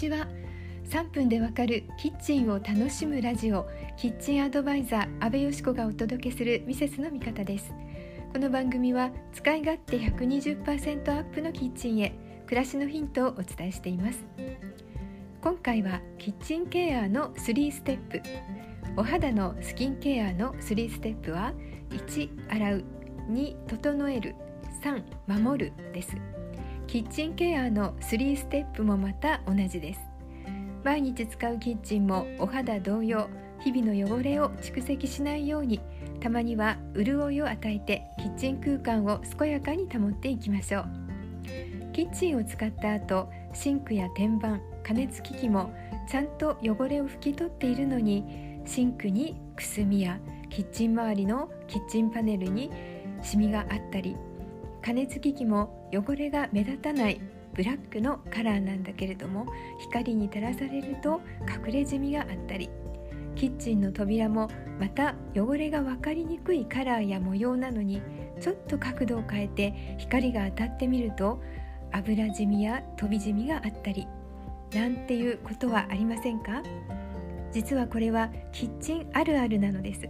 ちは。3分でわかるキッチンを楽しむラジオキッチンアドバイザー阿部よし子がお届けするミセスの味方です。この番組は使い勝手120%アップのキッチンへ暮らしのヒントをお伝えしています。今回はキッチンケアの3ステップ。お肌のスキンケアの3ステップは1洗う。2整える。3守る。です。キッチンケアの3ステップもまた同じです。毎日使うキッチンもお肌同様日々の汚れを蓄積しないようにたまには潤いを与えてキッチン空間を健やかに保っていきましょう。キッチンを使った後シンクや天板加熱機器もちゃんと汚れを拭き取っているのにシンクにくすみやキッチン周りのキッチンパネルにシミがあったり加熱機器も汚れが目立たないブラックのカラーなんだけれども光に照らされると隠れ染みがあったりキッチンの扉もまた汚れが分かりにくいカラーや模様なのにちょっと角度を変えて光が当たってみると油染みや飛び染みがあったりなんていうことはありませんか？実はこれはキッチンあるあるなのです。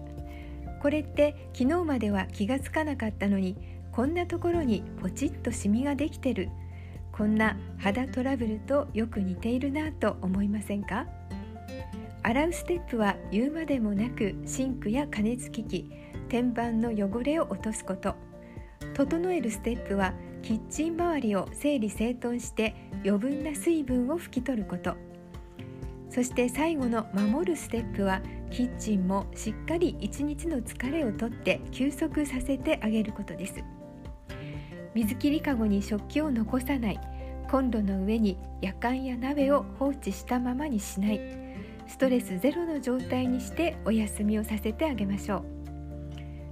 これって昨日までは気がつかなかったのにこんなところにポチッとシミができてる。こんな肌トラブルとよく似ているなと思いませんか？洗うステップは言うまでもなくシンクや加熱機器天板の汚れを落とすこと。整えるステップはキッチン周りを整理整頓して余分な水分を拭き取ること。そして最後の守るステップはキッチンもしっかり一日の疲れをとって休息させてあげることです。水切りかごに食器を残さない。コンロの上にやかんや鍋を放置したままにしない。ストレスゼロの状態にしてお休みをさせてあげましょう。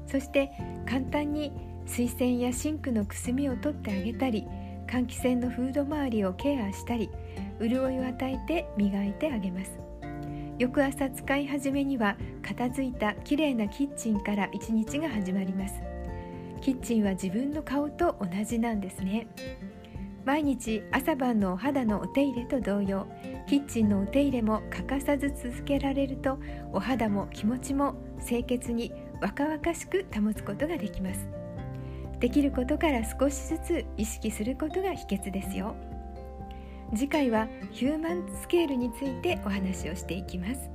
そして簡単に水洗やシンクのくすみを取ってあげたり換気扇のフード周りをケアしたり潤いを与えて磨いてあげます。翌朝使い始めには片付いた綺麗なキッチンから一日が始まります。キッチンは自分の顔と同じなんですね。毎日朝晩のお肌のお手入れと同様キッチンのお手入れも欠かさず続けられるとお肌も気持ちも清潔に若々しく保つことができます。できることから少しずつ意識することが秘訣ですよ。次回はヒューマンスケールについてお話をしていきます。